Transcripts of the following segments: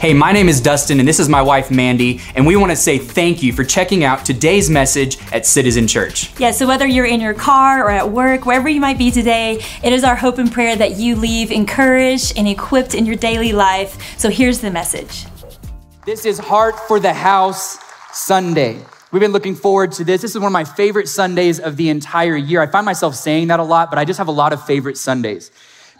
Hey, my name is Dustin, and this is my wife, Mandy, and we want to say thank you for checking out today's message at Citizen Church. Yeah, so whether you're in your car or at work, wherever you might be today, it is our hope and prayer that you leave encouraged and equipped in your daily life. So here's the message This is Heart for the House Sunday. We've been looking forward to this. This is one of my favorite Sundays of the entire year. I find myself saying that a lot, but I just have a lot of favorite Sundays.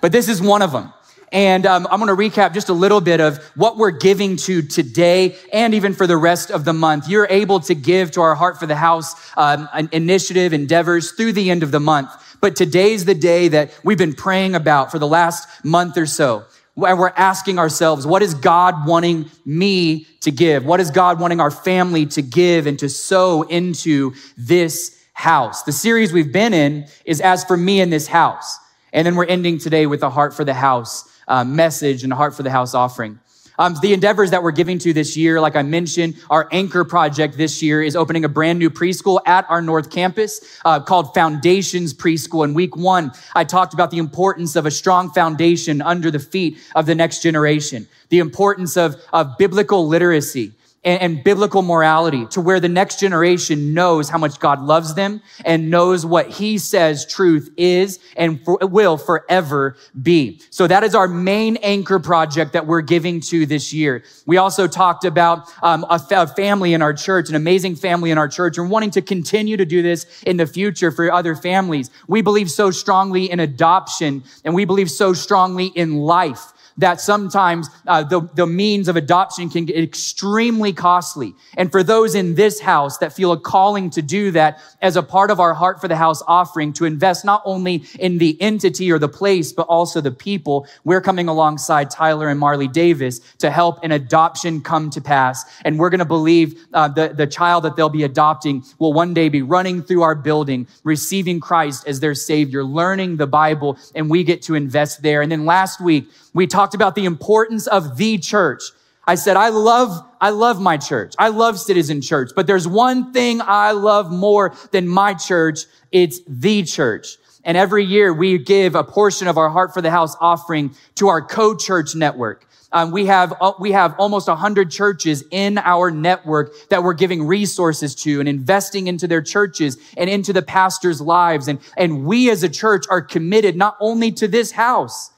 But this is one of them. And um, I'm going to recap just a little bit of what we're giving to today and even for the rest of the month. You're able to give to our Heart for the House um, initiative endeavors through the end of the month. But today's the day that we've been praying about for the last month or so. Where we're asking ourselves, what is God wanting me to give? What is God wanting our family to give and to sow into this house? The series we've been in is As for Me and This House. And then we're ending today with a heart for the house uh, message and heart for the house offering. Um, the endeavors that we're giving to this year, like I mentioned, our anchor project this year is opening a brand new preschool at our North Campus uh, called Foundations Preschool. In week one, I talked about the importance of a strong foundation under the feet of the next generation, the importance of, of biblical literacy, and, and, biblical morality to where the next generation knows how much God loves them and knows what he says truth is and for, will forever be. So that is our main anchor project that we're giving to this year. We also talked about um, a, a family in our church, an amazing family in our church, and wanting to continue to do this in the future for other families. We believe so strongly in adoption and we believe so strongly in life that sometimes uh, the, the means of adoption can get extremely costly. And for those in this house that feel a calling to do that as a part of our Heart for the House offering, to invest not only in the entity or the place, but also the people, we're coming alongside Tyler and Marley Davis to help an adoption come to pass. And we're going to believe uh, the, the child that they'll be adopting will one day be running through our building, receiving Christ as their Savior, learning the Bible, and we get to invest there. And then last week, we talked about the importance of the church. I said, I love, I love my church. I love Citizen Church, but there's one thing I love more than my church. It's the church. And every year we give a portion of our Heart for the House offering to our co-church network. Um, we have uh, we have almost hundred churches in our network that we're giving resources to and investing into their churches and into the pastors' lives. And and we as a church are committed not only to this house,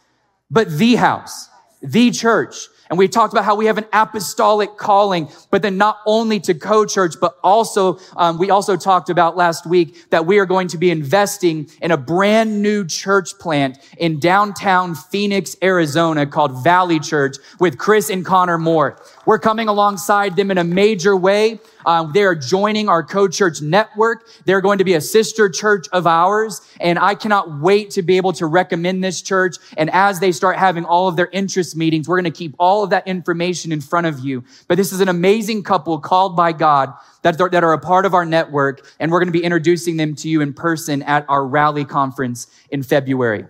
but the house, the church. And we talked about how we have an apostolic calling, but then not only to co-church, but also, um, we also talked about last week that we are going to be investing in a brand new church plant in downtown Phoenix, Arizona called Valley Church with Chris and Connor Moore. We're coming alongside them in a major way. Um, they are joining our co-church network. They're going to be a sister church of ours. And I cannot wait to be able to recommend this church. And as they start having all of their interest meetings, we're going to keep all of that information in front of you. But this is an amazing couple called by God that that are a part of our network. And we're going to be introducing them to you in person at our rally conference in February.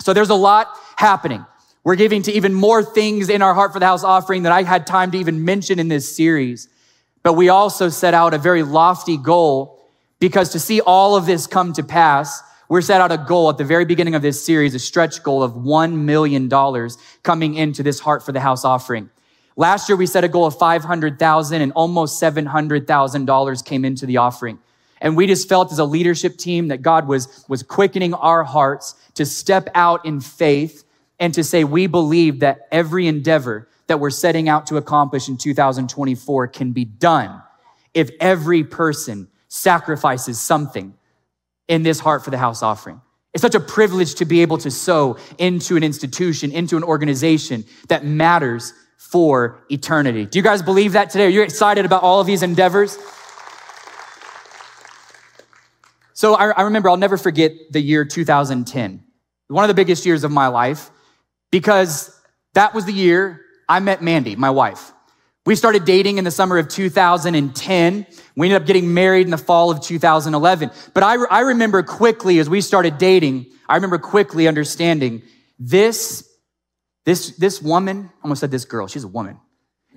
So there's a lot happening. We're giving to even more things in our Heart for the House offering that I had time to even mention in this series. But we also set out a very lofty goal because to see all of this come to pass, we're set out a goal at the very beginning of this series, a stretch goal of $1 million coming into this Heart for the House offering. Last year, we set a goal of 500,000 and almost $700,000 came into the offering. And we just felt as a leadership team that God was, was quickening our hearts to step out in faith and to say we believe that every endeavor that we're setting out to accomplish in 2024 can be done if every person sacrifices something in this heart for the house offering. It's such a privilege to be able to sow into an institution, into an organization that matters for eternity. Do you guys believe that today? Are you excited about all of these endeavors? So I, I remember, I'll never forget the year 2010, one of the biggest years of my life because that was the year I met Mandy, my wife. We started dating in the summer of 2010. We ended up getting married in the fall of 2011. But I, I remember quickly as we started dating, I remember quickly understanding this, this, this woman, I almost said this girl, she's a woman.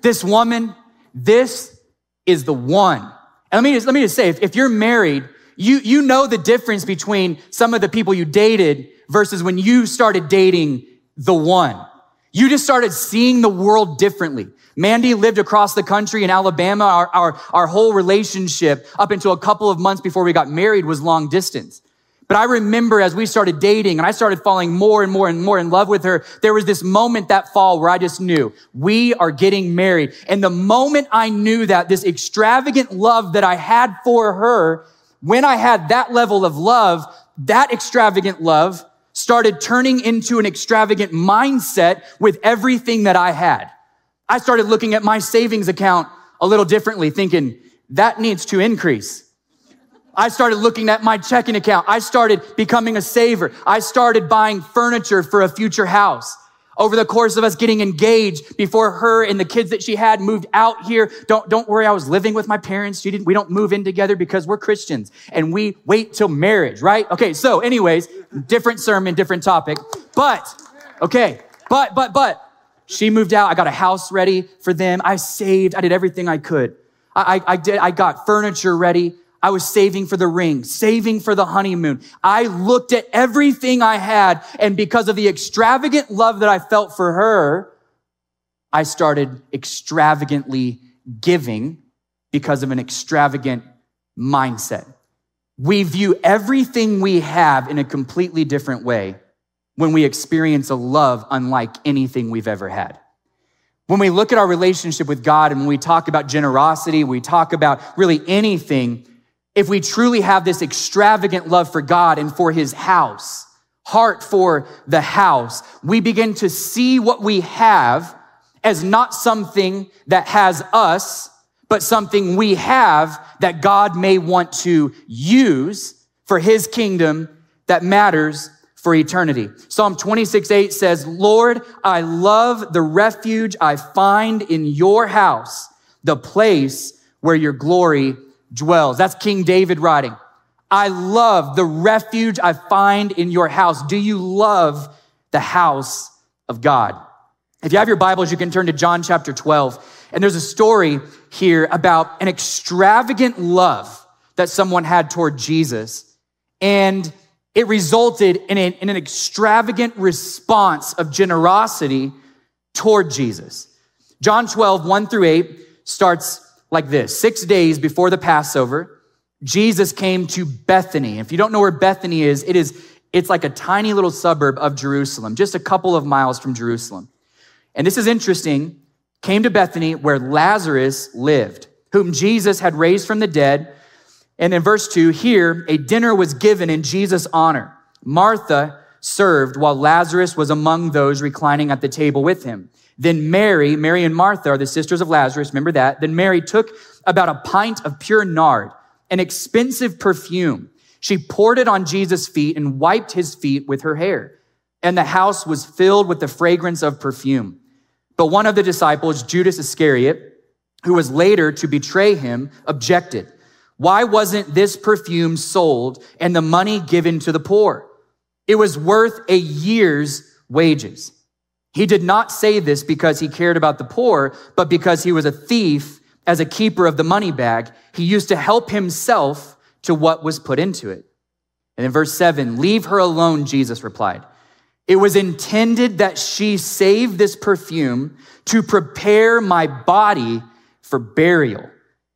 This woman, this is the one. And let me just, let me just say, if, if you're married, you, you know the difference between some of the people you dated versus when you started dating the one. You just started seeing the world differently. Mandy lived across the country in Alabama. Our, our, our whole relationship up until a couple of months before we got married was long distance. But I remember as we started dating and I started falling more and more and more in love with her, there was this moment that fall where I just knew we are getting married. And the moment I knew that this extravagant love that I had for her, when I had that level of love, that extravagant love started turning into an extravagant mindset with everything that I had. I started looking at my savings account a little differently, thinking that needs to increase. I started looking at my checking account. I started becoming a saver. I started buying furniture for a future house. Over the course of us getting engaged before her and the kids that she had moved out here. Don't, don't worry. I was living with my parents. She didn't, we don't move in together because we're Christians and we wait till marriage, right? Okay. So anyways, different sermon, different topic, but okay. But, but, but she moved out. I got a house ready for them. I saved. I did everything I could. I, I, I did. I got furniture ready. I was saving for the ring, saving for the honeymoon. I looked at everything I had. And because of the extravagant love that I felt for her, I started extravagantly giving because of an extravagant mindset. We view everything we have in a completely different way when we experience a love unlike anything we've ever had. When we look at our relationship with God and when we talk about generosity, we talk about really anything, if we truly have this extravagant love for God and for his house, heart for the house, we begin to see what we have as not something that has us, but something we have that God may want to use for his kingdom that matters for eternity. Psalm 26, 8 says, Lord, I love the refuge I find in your house, the place where your glory dwells. That's King David writing. I love the refuge I find in your house. Do you love the house of God? If you have your Bibles, you can turn to John chapter 12. And there's a story here about an extravagant love that someone had toward Jesus. And it resulted in an, in an extravagant response of generosity toward Jesus. John 12, 1 through 8 starts like this. Six days before the Passover, Jesus came to Bethany. If you don't know where Bethany is, it is, it's like a tiny little suburb of Jerusalem, just a couple of miles from Jerusalem. And this is interesting. Came to Bethany where Lazarus lived, whom Jesus had raised from the dead. And in verse two, here, a dinner was given in Jesus' honor. Martha served while Lazarus was among those reclining at the table with him. Then Mary, Mary and Martha are the sisters of Lazarus. Remember that. Then Mary took about a pint of pure nard, an expensive perfume. She poured it on Jesus' feet and wiped his feet with her hair. And the house was filled with the fragrance of perfume. But one of the disciples, Judas Iscariot, who was later to betray him, objected. Why wasn't this perfume sold and the money given to the poor? It was worth a year's wages. He did not say this because he cared about the poor, but because he was a thief as a keeper of the money bag. He used to help himself to what was put into it. And in verse seven, leave her alone, Jesus replied. It was intended that she save this perfume to prepare my body for burial.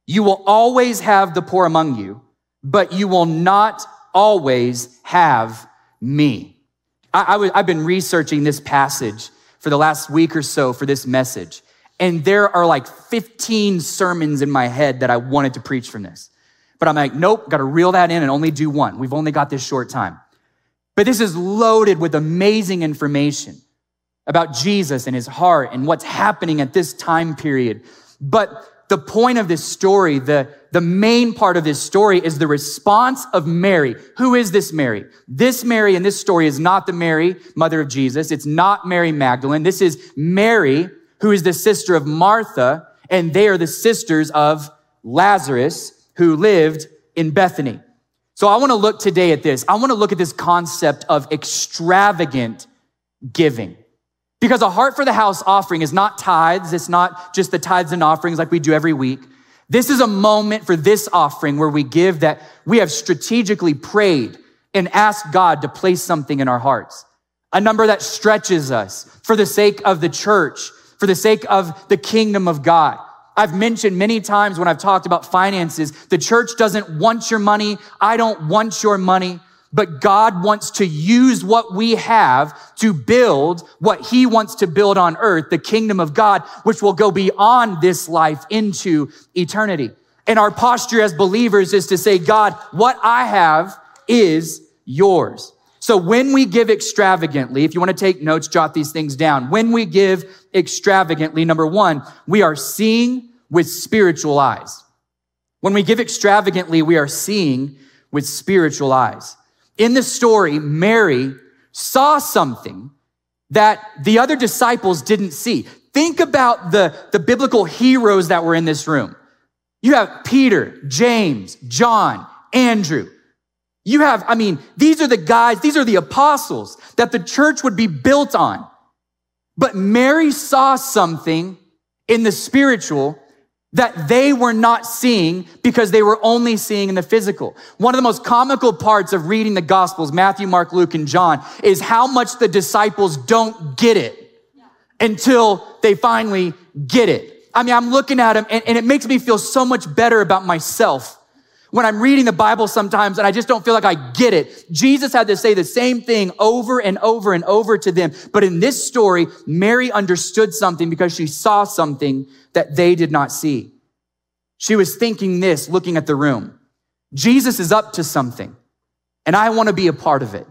You will always have the poor among you, but you will not always have me. I, I w- I've been researching this passage for the last week or so for this message. And there are like 15 sermons in my head that I wanted to preach from this. But I'm like, nope, got to reel that in and only do one. We've only got this short time. But this is loaded with amazing information about Jesus and his heart and what's happening at this time period. But the point of this story, the, the main part of this story is the response of Mary. Who is this Mary? This Mary in this story is not the Mary, mother of Jesus. It's not Mary Magdalene. This is Mary, who is the sister of Martha, and they are the sisters of Lazarus, who lived in Bethany. So I want to look today at this. I want to look at this concept of extravagant giving. Because a heart for the house offering is not tithes. It's not just the tithes and offerings like we do every week. This is a moment for this offering where we give that we have strategically prayed and asked God to place something in our hearts. a number that stretches us for the sake of the church, for the sake of the kingdom of God. I've mentioned many times when I've talked about finances, the church doesn't want your money. I don't want your money, but God wants to use what we have to build what he wants to build on earth, the kingdom of God, which will go beyond this life into eternity. And our posture as believers is to say, God, what I have is yours. So when we give extravagantly, if you want to take notes, jot these things down. When we give extravagantly, number one, we are seeing with spiritual eyes. When we give extravagantly, we are seeing with spiritual eyes. In the story, Mary saw something that the other disciples didn't see. Think about the, the biblical heroes that were in this room. You have Peter, James, John, Andrew. You have, I mean, these are the guys, these are the apostles that the church would be built on. But Mary saw something in the spiritual that they were not seeing because they were only seeing in the physical. One of the most comical parts of reading the Gospels, Matthew, Mark, Luke, and John, is how much the disciples don't get it until they finally get it. I mean, I'm looking at them and, and it makes me feel so much better about myself when I'm reading the Bible sometimes and I just don't feel like I get it. Jesus had to say the same thing over and over and over to them. But in this story, Mary understood something because she saw something that they did not see. She was thinking this, looking at the room. Jesus is up to something and I want to be a part of it.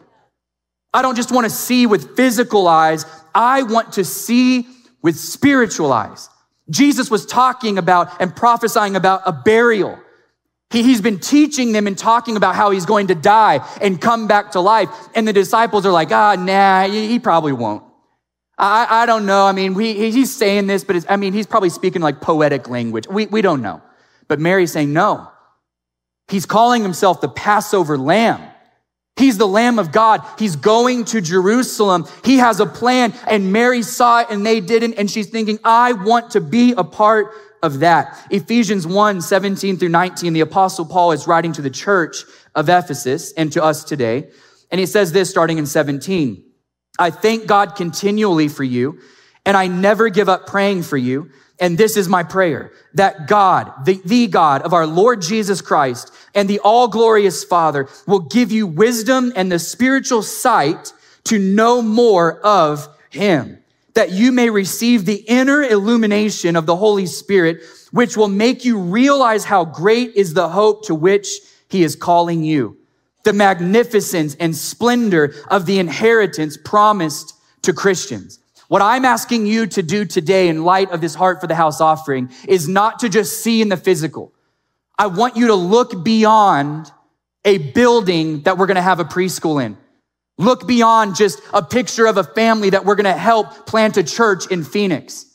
I don't just want to see with physical eyes. I want to see with spiritual eyes. Jesus was talking about and prophesying about a burial. He, he's been teaching them and talking about how he's going to die and come back to life. And the disciples are like, ah, nah, he, he probably won't. I, I don't know. I mean, we, he's saying this, but I mean, he's probably speaking like poetic language. We, we don't know. But Mary's saying, no. He's calling himself the Passover lamb. He's the Lamb of God. He's going to Jerusalem. He has a plan and Mary saw it and they didn't. And she's thinking, I want to be a part of that. Ephesians 1, 17 through 19, the apostle Paul is writing to the church of Ephesus and to us today. And he says this starting in 17. I thank God continually for you and I never give up praying for you and this is my prayer that God, the, the God of our Lord Jesus Christ and the all glorious Father will give you wisdom and the spiritual sight to know more of him, that you may receive the inner illumination of the Holy Spirit, which will make you realize how great is the hope to which he is calling you, the magnificence and splendor of the inheritance promised to Christians. What I'm asking you to do today in light of this heart for the house offering is not to just see in the physical. I want you to look beyond a building that we're going to have a preschool in. Look beyond just a picture of a family that we're going to help plant a church in Phoenix.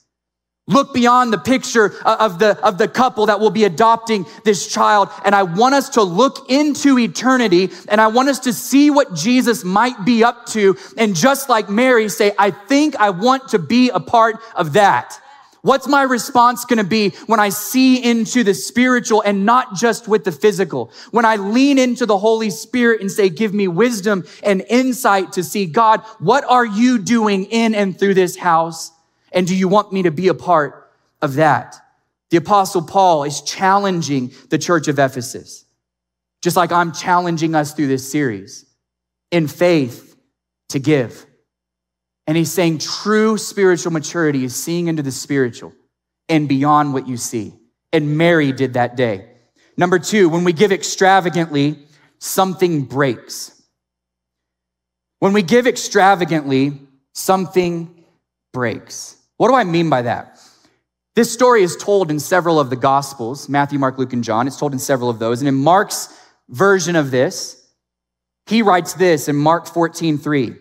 Look beyond the picture of the, of the couple that will be adopting this child. And I want us to look into eternity and I want us to see what Jesus might be up to. And just like Mary say, I think I want to be a part of that. What's my response going to be when I see into the spiritual and not just with the physical? When I lean into the Holy Spirit and say, give me wisdom and insight to see God, what are you doing in and through this house? And do you want me to be a part of that? The apostle Paul is challenging the church of Ephesus, just like I'm challenging us through this series in faith to give. And he's saying true spiritual maturity is seeing into the spiritual and beyond what you see. And Mary did that day. Number two, when we give extravagantly, something breaks. When we give extravagantly, something breaks. What do I mean by that? This story is told in several of the Gospels Matthew, Mark, Luke, and John. It's told in several of those. And in Mark's version of this, he writes this in Mark 14, 3.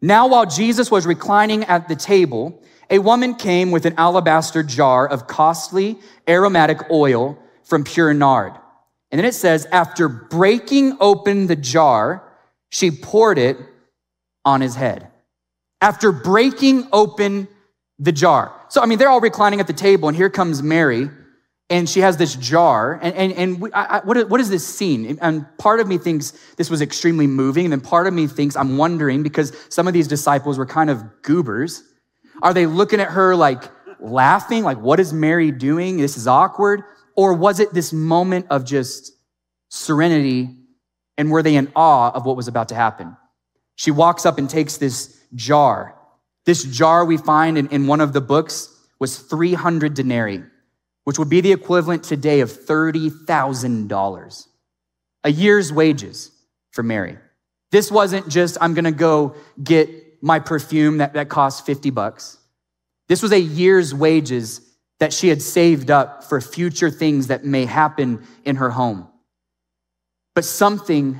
Now, while Jesus was reclining at the table, a woman came with an alabaster jar of costly aromatic oil from pure nard. And then it says, after breaking open the jar, she poured it on his head. After breaking open the jar. So, I mean, they're all reclining at the table, and here comes Mary, and she has this jar. And, and, and we, I, I, what, what is this scene? And part of me thinks this was extremely moving. And then part of me thinks I'm wondering because some of these disciples were kind of goobers. Are they looking at her like laughing? Like, what is Mary doing? This is awkward. Or was it this moment of just serenity and were they in awe of what was about to happen? She walks up and takes this jar. This jar we find in, in one of the books was 300 denarii which would be the equivalent today of $30,000, a year's wages for Mary. This wasn't just, I'm gonna go get my perfume that, that costs 50 bucks. This was a year's wages that she had saved up for future things that may happen in her home. But something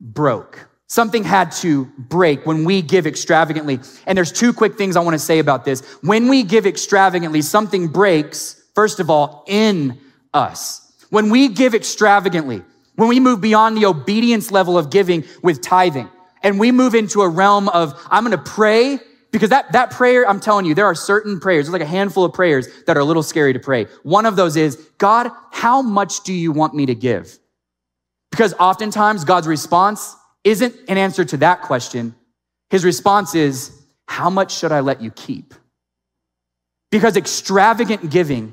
broke. Something had to break when we give extravagantly. And there's two quick things I want to say about this. When we give extravagantly, something breaks first of all, in us. When we give extravagantly, when we move beyond the obedience level of giving with tithing, and we move into a realm of, I'm gonna pray, because that, that prayer, I'm telling you, there are certain prayers, there's like a handful of prayers that are a little scary to pray. One of those is, God, how much do you want me to give? Because oftentimes God's response isn't an answer to that question. His response is, how much should I let you keep? Because extravagant giving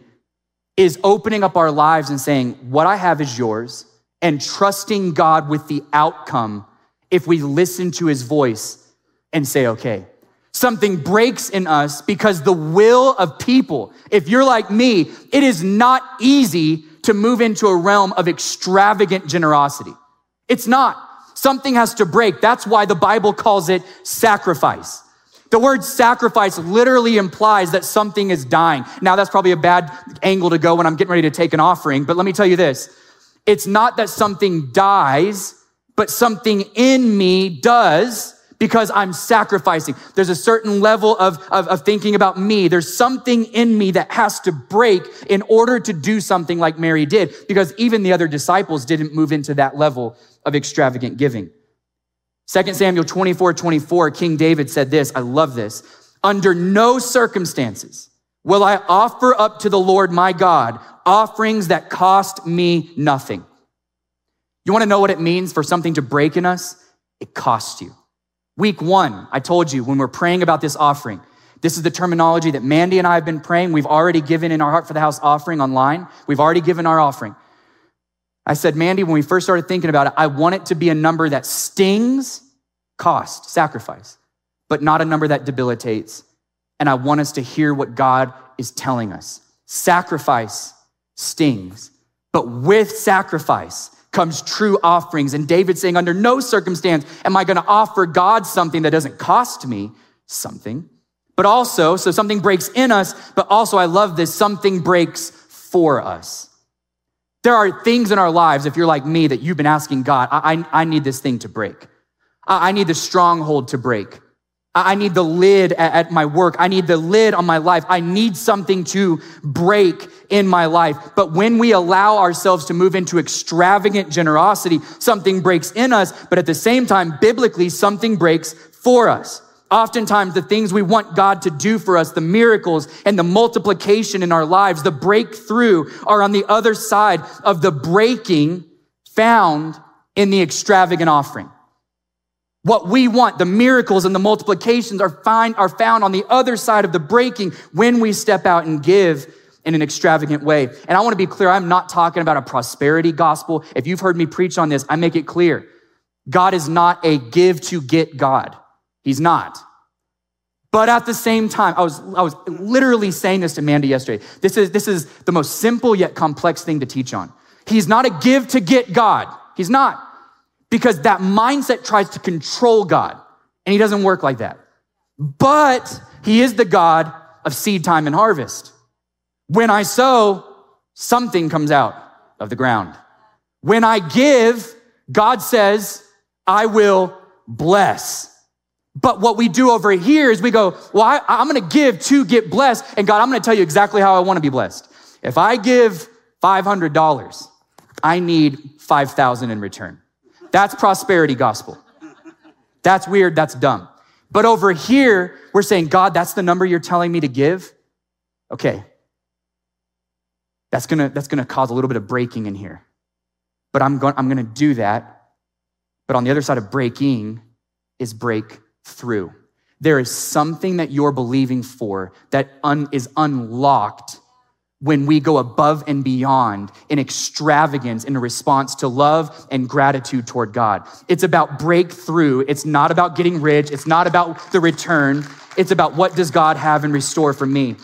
is opening up our lives and saying, What I have is yours, and trusting God with the outcome if we listen to his voice and say, Okay. Something breaks in us because the will of people, if you're like me, it is not easy to move into a realm of extravagant generosity. It's not. Something has to break. That's why the Bible calls it sacrifice. The word sacrifice literally implies that something is dying. Now, that's probably a bad angle to go when I'm getting ready to take an offering, but let me tell you this. It's not that something dies, but something in me does because I'm sacrificing. There's a certain level of, of, of, thinking about me. There's something in me that has to break in order to do something like Mary did, because even the other disciples didn't move into that level of extravagant giving. 2 Samuel 24, 24, King David said this. I love this. Under no circumstances will I offer up to the Lord my God offerings that cost me nothing. You want to know what it means for something to break in us? It costs you. Week one, I told you when we're praying about this offering, this is the terminology that Mandy and I have been praying. We've already given in our Heart for the House offering online. We've already given our offering. I said, Mandy, when we first started thinking about it, I want it to be a number that stings, cost, sacrifice, but not a number that debilitates. And I want us to hear what God is telling us. Sacrifice stings, but with sacrifice comes true offerings. And David saying, under no circumstance am I going to offer God something that doesn't cost me something. But also, so something breaks in us, but also I love this, something breaks for us. There are things in our lives, if you're like me, that you've been asking God, I, I, I need this thing to break. I, I need the stronghold to break. I, need the lid at my work. I need the lid on my life. I need something to break in my life. But when we allow ourselves to move into extravagant generosity, something breaks in us, but at the same time, biblically, something breaks for us. Oftentimes, the things we want God to do for us, the miracles and the multiplication in our lives, the breakthrough are on the other side of the breaking found in the extravagant offering. What we want, the miracles and the multiplications are, find, are found on the other side of the breaking when we step out and give in an extravagant way. And I want to be clear, I'm not talking about a prosperity gospel. If you've heard me preach on this, I make it clear. God is not a give to get God. He's not. But at the same time, I was, I was literally saying this to Mandy yesterday. This is, this is the most simple yet complex thing to teach on. He's not a give to get God. He's not. Because that mindset tries to control God, and he doesn't work like that. But he is the God of seed time and harvest. When I sow, something comes out of the ground. When I give, God says, I will bless. But what we do over here is we go, well, I, am going to give to get blessed. And God, I'm going to tell you exactly how I want to be blessed. If I give $500, I need 5,000 in return. That's prosperity gospel. That's weird. That's dumb. But over here, we're saying, God, that's the number you're telling me to give. Okay. that's gonna, that's gonna cause a little bit of breaking in here. But I'm, going, I'm gonna do that. But on the other side of breaking is breakthrough. There is something that you're believing for that un, is unlocked when we go above and beyond in extravagance in response to love and gratitude toward God. It's about breakthrough. It's not about getting rich. It's not about the return. It's about what does God have in restore for me.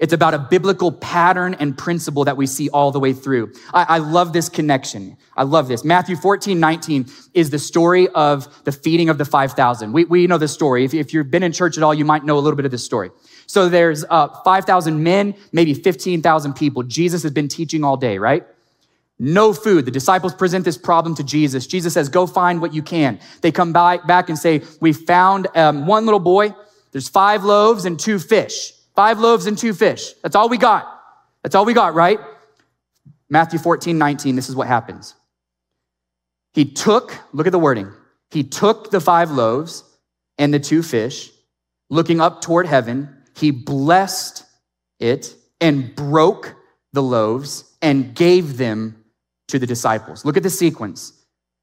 It's about a biblical pattern and principle that we see all the way through. I, I, love this connection. I love this. Matthew 14, 19 is the story of the feeding of the 5,000. We, we know the story. If, if you've been in church at all, you might know a little bit of this story. So there's uh, 5,000 men, maybe 15,000 people. Jesus has been teaching all day, right? No food. The disciples present this problem to Jesus. Jesus says, go find what you can. They come back, back and say, we found um, one little boy. There's five loaves and two fish. Five loaves and two fish. That's all we got. That's all we got, right? Matthew 14, 19, this is what happens. He took, look at the wording. He took the five loaves and the two fish, looking up toward heaven, he blessed it and broke the loaves and gave them to the disciples. Look at the sequence.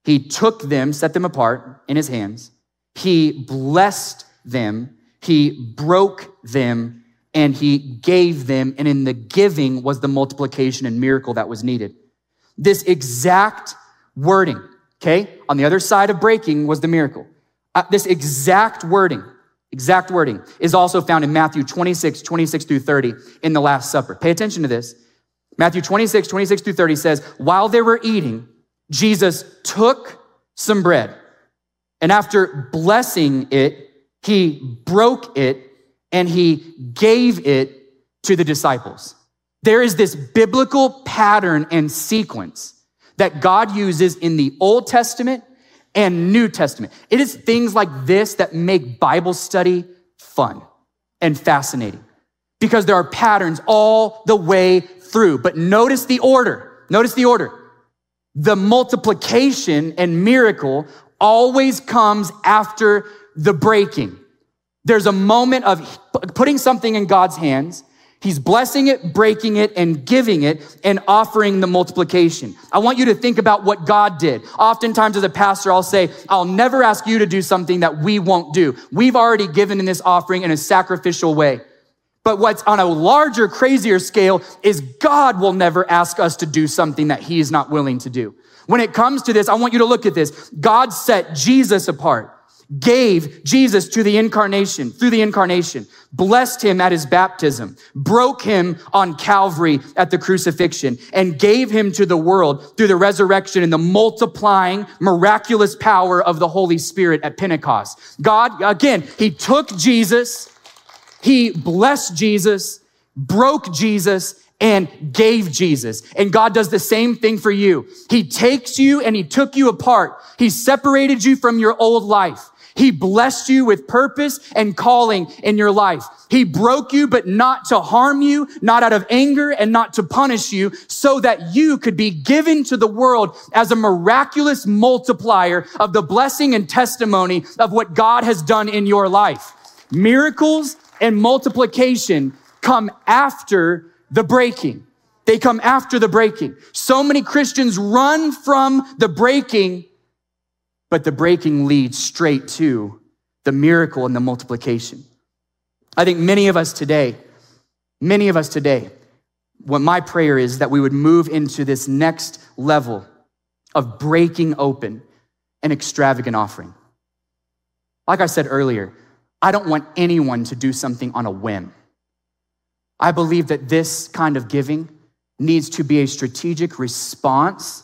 He took them, set them apart in his hands. He blessed them. He broke them and he gave them. And in the giving was the multiplication and miracle that was needed. This exact wording, okay? On the other side of breaking was the miracle. Uh, this exact wording exact wording, is also found in Matthew 26, 26 through 30 in the Last Supper. Pay attention to this. Matthew 26, 26 through 30 says, While they were eating, Jesus took some bread, and after blessing it, he broke it and he gave it to the disciples. There is this biblical pattern and sequence that God uses in the Old Testament and New Testament. It is things like this that make Bible study fun and fascinating because there are patterns all the way through. But notice the order. Notice the order. The multiplication and miracle always comes after the breaking. There's a moment of putting something in God's hands He's blessing it, breaking it, and giving it and offering the multiplication. I want you to think about what God did. Oftentimes as a pastor, I'll say, I'll never ask you to do something that we won't do. We've already given in this offering in a sacrificial way. But what's on a larger, crazier scale is God will never ask us to do something that he is not willing to do. When it comes to this, I want you to look at this. God set Jesus apart gave Jesus to the incarnation, through the incarnation, blessed him at his baptism, broke him on Calvary at the crucifixion, and gave him to the world through the resurrection and the multiplying miraculous power of the Holy Spirit at Pentecost. God, again, he took Jesus, he blessed Jesus, broke Jesus, and gave Jesus. And God does the same thing for you. He takes you and he took you apart. He separated you from your old life. He blessed you with purpose and calling in your life. He broke you, but not to harm you, not out of anger and not to punish you, so that you could be given to the world as a miraculous multiplier of the blessing and testimony of what God has done in your life. Miracles and multiplication come after the breaking. They come after the breaking. So many Christians run from the breaking but the breaking leads straight to the miracle and the multiplication. I think many of us today, many of us today, what my prayer is that we would move into this next level of breaking open an extravagant offering. Like I said earlier, I don't want anyone to do something on a whim. I believe that this kind of giving needs to be a strategic response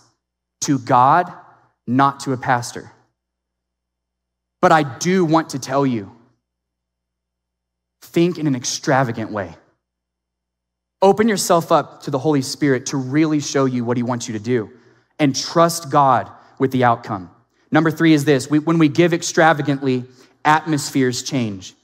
to God, not to a pastor. But I do want to tell you think in an extravagant way. Open yourself up to the Holy Spirit to really show you what He wants you to do and trust God with the outcome. Number three is this we, when we give extravagantly, atmospheres change.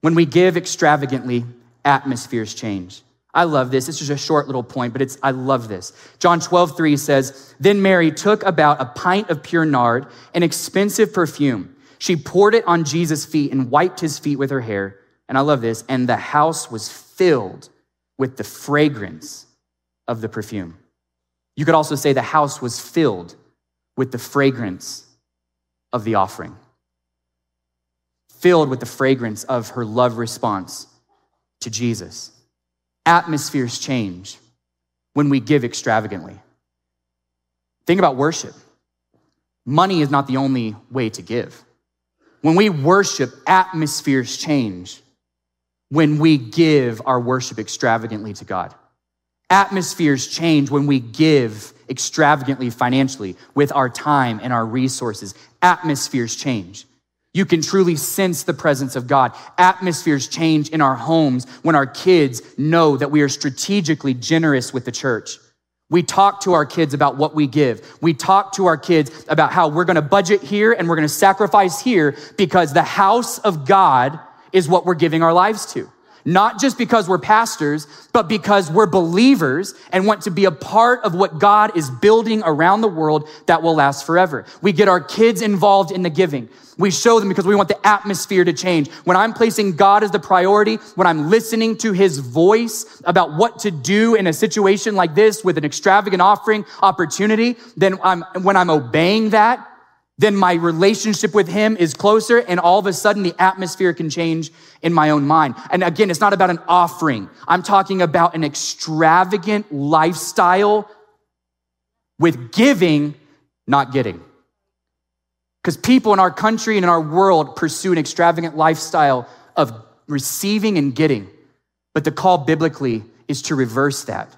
When we give extravagantly, atmospheres change. I love this. It's just a short little point, but it's I love this. John 12, 3 says, Then Mary took about a pint of pure nard, an expensive perfume. She poured it on Jesus' feet and wiped his feet with her hair. And I love this. And the house was filled with the fragrance of the perfume. You could also say the house was filled with the fragrance of the offering, filled with the fragrance of her love response to Jesus. Atmospheres change when we give extravagantly. Think about worship. Money is not the only way to give. When we worship, atmospheres change when we give our worship extravagantly to God. Atmospheres change when we give extravagantly financially with our time and our resources. Atmospheres change. You can truly sense the presence of God. Atmospheres change in our homes when our kids know that we are strategically generous with the church. We talk to our kids about what we give. We talk to our kids about how we're going to budget here and we're going to sacrifice here because the house of God is what we're giving our lives to. Not just because we're pastors, but because we're believers and want to be a part of what God is building around the world that will last forever. We get our kids involved in the giving. We show them because we want the atmosphere to change. When I'm placing God as the priority, when I'm listening to his voice about what to do in a situation like this with an extravagant offering opportunity, then I'm, when I'm obeying that, then my relationship with him is closer and all of a sudden the atmosphere can change in my own mind. And again, it's not about an offering. I'm talking about an extravagant lifestyle with giving, not getting. Because people in our country and in our world pursue an extravagant lifestyle of receiving and getting. But the call biblically is to reverse that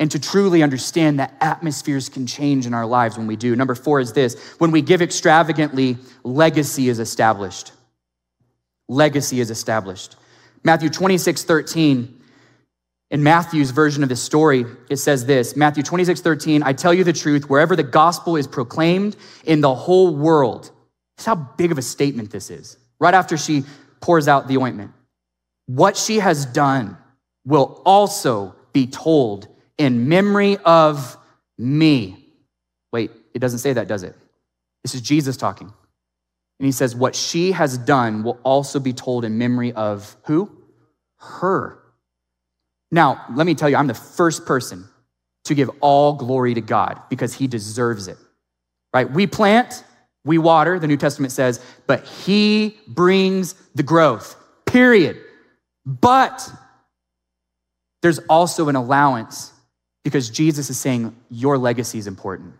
and to truly understand that atmospheres can change in our lives when we do. Number four is this when we give extravagantly, legacy is established. Legacy is established. Matthew 26, 13. In Matthew's version of this story, it says this Matthew 26, 13, I tell you the truth, wherever the gospel is proclaimed in the whole world, that's how big of a statement this is. Right after she pours out the ointment, what she has done will also be told in memory of me. Wait, it doesn't say that, does it? This is Jesus talking. And he says, What she has done will also be told in memory of who? Her. Now, let me tell you, I'm the first person to give all glory to God because he deserves it. Right? We plant, we water, the New Testament says, but he brings the growth, period. But there's also an allowance because Jesus is saying, Your legacy is important.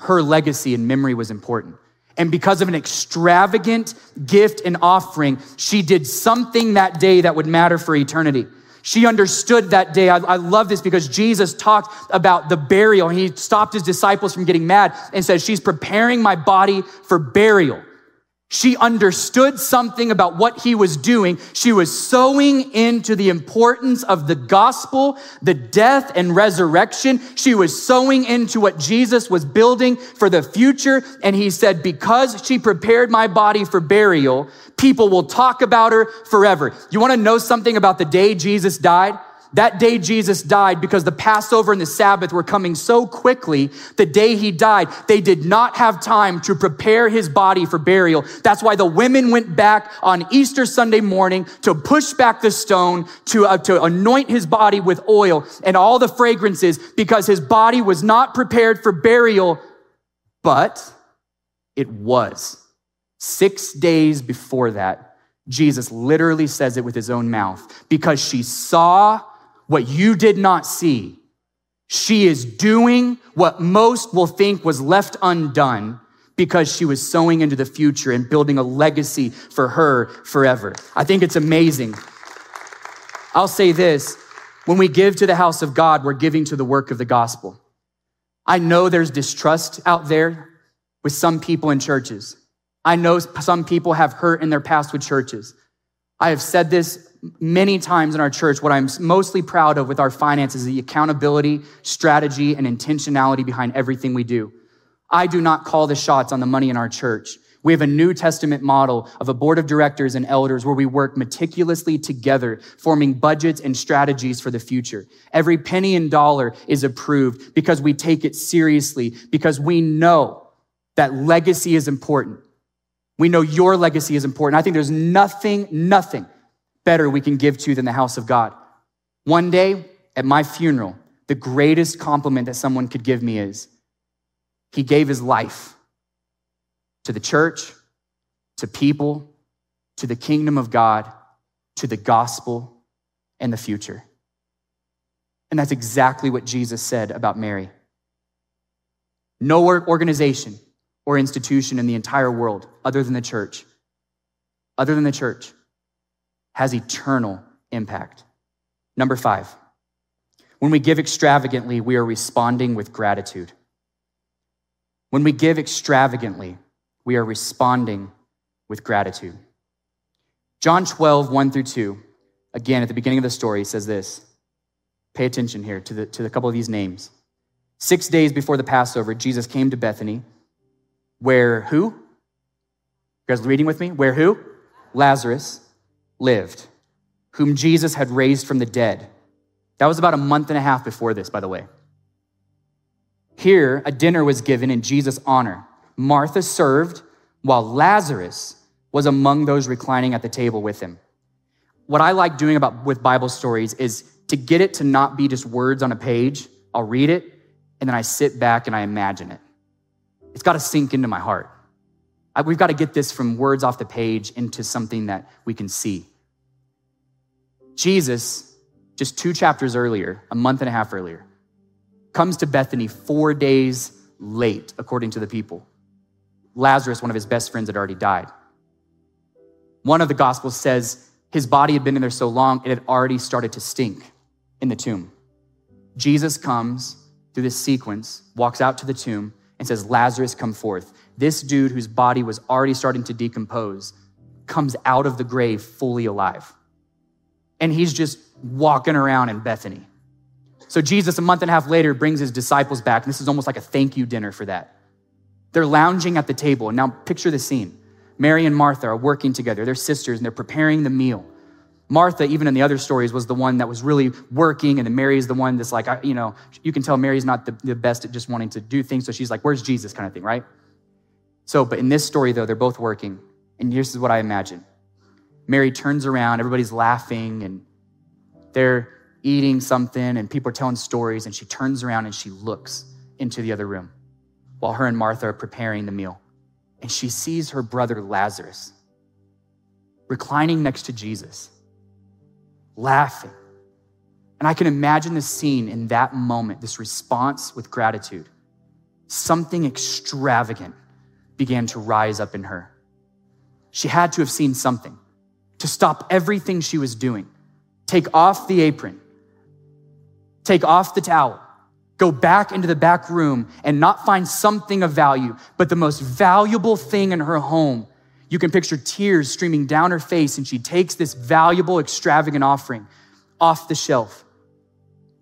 Her legacy and memory was important. And because of an extravagant gift and offering, she did something that day that would matter for eternity. She understood that day. I, I, love this because Jesus talked about the burial. He stopped his disciples from getting mad and said, She's preparing my body for burial. She understood something about what he was doing. She was sowing into the importance of the gospel, the death and resurrection. She was sowing into what Jesus was building for the future. And he said, because she prepared my body for burial, people will talk about her forever. You want to know something about the day Jesus died? That day Jesus died because the Passover and the Sabbath were coming so quickly. The day he died, they did not have time to prepare his body for burial. That's why the women went back on Easter Sunday morning to push back the stone, to, uh, to anoint his body with oil and all the fragrances because his body was not prepared for burial, but it was. Six days before that, Jesus literally says it with his own mouth because she saw what you did not see. She is doing what most will think was left undone because she was sowing into the future and building a legacy for her forever. I think it's amazing. I'll say this when we give to the house of God, we're giving to the work of the gospel. I know there's distrust out there with some people in churches. I know some people have hurt in their past with churches. I have said this many times in our church, what I'm mostly proud of with our finances is the accountability, strategy, and intentionality behind everything we do. I do not call the shots on the money in our church. We have a New Testament model of a board of directors and elders where we work meticulously together, forming budgets and strategies for the future. Every penny and dollar is approved because we take it seriously, because we know that legacy is important. We know your legacy is important. I think there's nothing, nothing better we can give to than the house of God. One day, At my funeral, the greatest compliment that someone could give me is he gave his life to the church, to people, to the kingdom of God, to the gospel, and the future. And that's exactly what Jesus said about Mary. No organization or institution in the entire world, other than the church, other than the church, has eternal impact. Number five, when we give extravagantly, we are responding with gratitude. When we give extravagantly, we are responding with gratitude. John 12, 1 through 2, again at the beginning of the story, says this. Pay attention here to the, to the couple of these names. Six days before the Passover, Jesus came to Bethany, where who? You guys reading with me? Where who? Lazarus lived, whom Jesus had raised from the dead. That was about a month and a half before this, by the way. Here, a dinner was given in Jesus' honor. Martha served, while Lazarus was among those reclining at the table with him. What I like doing about with Bible stories is to get it to not be just words on a page. I'll read it and then I sit back and I imagine it. It's got to sink into my heart. I, we've got to get this from words off the page into something that we can see. Jesus, just two chapters earlier, a month and a half earlier, comes to Bethany four days late, according to the people. Lazarus, one of his best friends, had already died. One of the Gospels says his body had been in there so long, it had already started to stink in the tomb. Jesus comes, through this sequence, walks out to the tomb and says, Lazarus, come forth. This dude whose body was already starting to decompose comes out of the grave fully alive. And he's just walking around in Bethany. So Jesus, a month and a half later, brings his disciples back. And this is almost like a thank you dinner for that. They're lounging at the table. And now picture the scene. Mary and Martha are working together. They're sisters and they're preparing the meal. Martha, even in the other stories, was the one that was really working, and then Mary is the one that's like, you know, you can tell Mary's not the, the best at just wanting to do things. So she's like, where's Jesus kind of thing, right? So, but in this story, though, they're both working. And this is what I imagine Mary turns around, everybody's laughing, and they're eating something, and people are telling stories, and she turns around and she looks into the other room while her and Martha are preparing the meal. And she sees her brother Lazarus reclining next to Jesus laughing. And I can imagine the scene in that moment, this response with gratitude. Something extravagant began to rise up in her. She had to have seen something to stop everything she was doing. Take off the apron, take off the towel, go back into the back room and not find something of value, but the most valuable thing in her home you can picture tears streaming down her face, and she takes this valuable, extravagant offering off the shelf.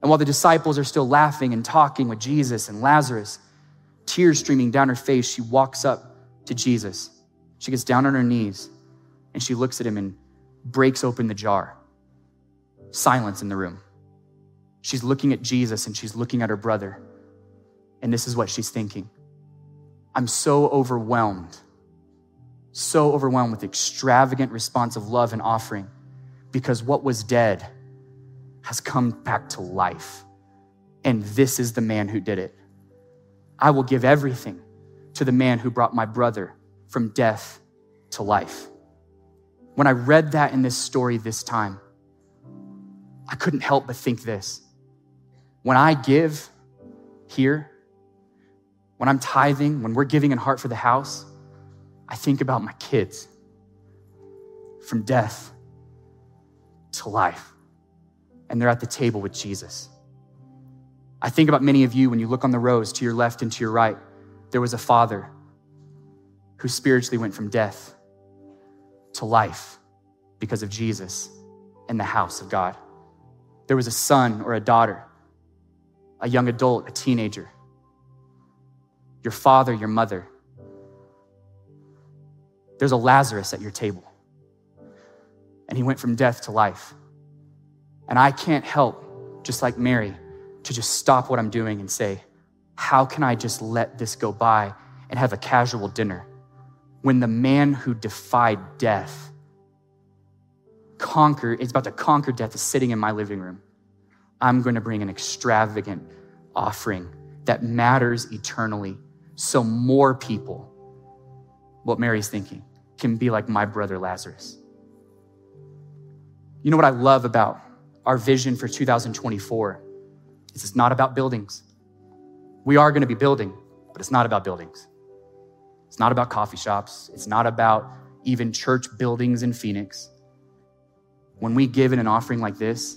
And while the disciples are still laughing and talking with Jesus and Lazarus, tears streaming down her face, she walks up to Jesus. She gets down on her knees and she looks at him and breaks open the jar. Silence in the room. She's looking at Jesus and she's looking at her brother. And this is what she's thinking I'm so overwhelmed so overwhelmed with extravagant response of love and offering because what was dead has come back to life. And this is the man who did it. I will give everything to the man who brought my brother from death to life. When I read that in this story this time, I couldn't help but think this. When I give here, when I'm tithing, when we're giving in heart for the house, I think about my kids from death to life, and they're at the table with Jesus. I think about many of you when you look on the rows to your left and to your right, there was a father who spiritually went from death to life because of Jesus in the house of God. There was a son or a daughter, a young adult, a teenager, your father, your mother there's a Lazarus at your table. And he went from death to life. And I can't help, just like Mary, to just stop what I'm doing and say, How can I just let this go by and have a casual dinner when the man who defied death, is about to conquer death, is sitting in my living room? I'm going to bring an extravagant offering that matters eternally so more people, what Mary's thinking, can be like my brother Lazarus. You know what I love about our vision for 2024 is it's not about buildings. We are going to be building, but it's not about buildings. It's not about coffee shops. It's not about even church buildings in Phoenix. When we give in an offering like this,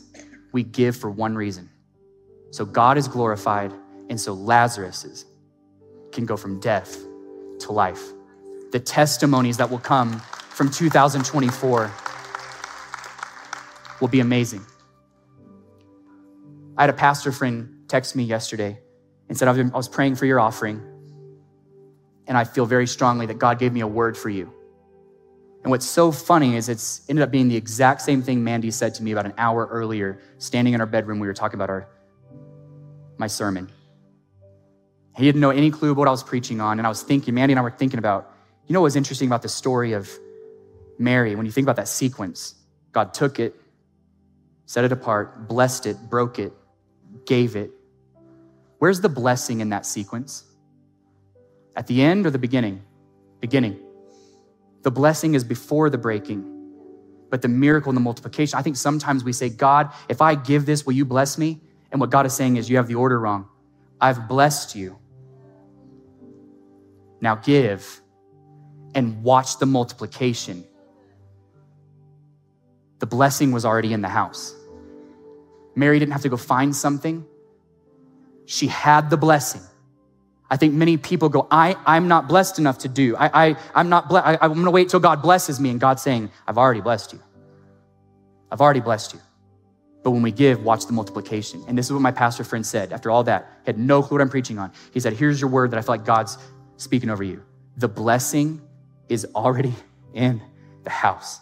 we give for one reason. So God is glorified, and so Lazarus can go from death to life. The testimonies that will come from 2024 will be amazing. I had a pastor friend text me yesterday and said, I was praying for your offering, and I feel very strongly that God gave me a word for you. And what's so funny is it's ended up being the exact same thing Mandy said to me about an hour earlier, standing in our bedroom. We were talking about our my sermon. He didn't know any clue about what I was preaching on, and I was thinking, Mandy and I were thinking about, you know what was interesting about the story of Mary? When you think about that sequence, God took it, set it apart, blessed it, broke it, gave it. Where's the blessing in that sequence? At the end or the beginning? Beginning. The blessing is before the breaking, but the miracle and the multiplication. I think sometimes we say, God, if I give this, will you bless me? And what God is saying is, you have the order wrong. I've blessed you. Now give and watch the multiplication. The blessing was already in the house. Mary didn't have to go find something, she had the blessing. I think many people go, I, I'm not blessed enough to do. I, I, I'm not ble- I, I'm going to wait till God blesses me. And God's saying, I've already blessed you. I've already blessed you. But when we give, watch the multiplication. And this is what my pastor friend said after all that. He had no clue what I'm preaching on. He said, Here's your word that I feel like God's speaking over you. The blessing is already in the house.